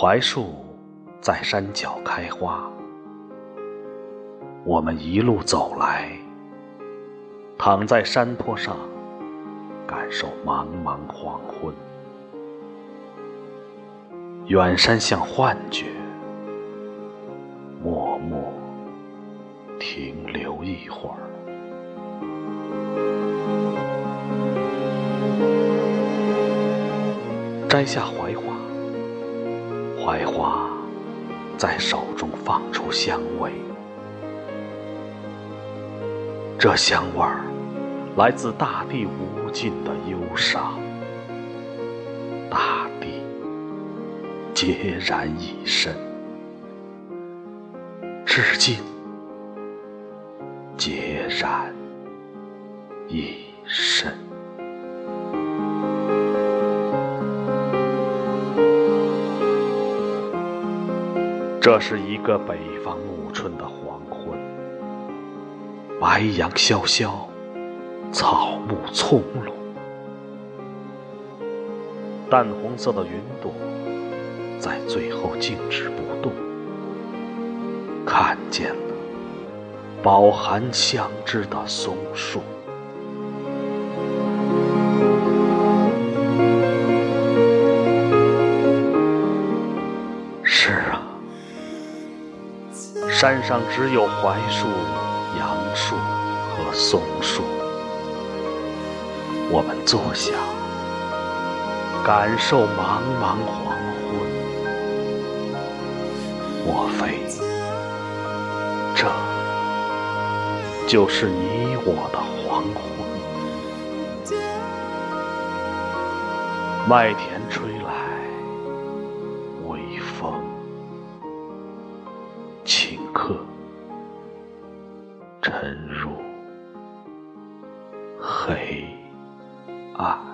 槐树在山脚开花，我们一路走来，躺在山坡上，感受茫茫黄昏。远山像幻觉，默默停留一会儿。摘下槐花，在手中放出香味，这香味儿来自大地无尽的忧伤，大地孑然一身，至今孑然一身。这是一个北方暮春的黄昏，白杨萧萧，草木葱茏，淡红色的云朵在最后静止不动，看见了饱含香枝的松树。山上只有槐树、杨树和松树。我们坐下，感受茫茫黄昏。莫非这就是你我的黄昏？麦田吹来微风。刻沉入黑暗。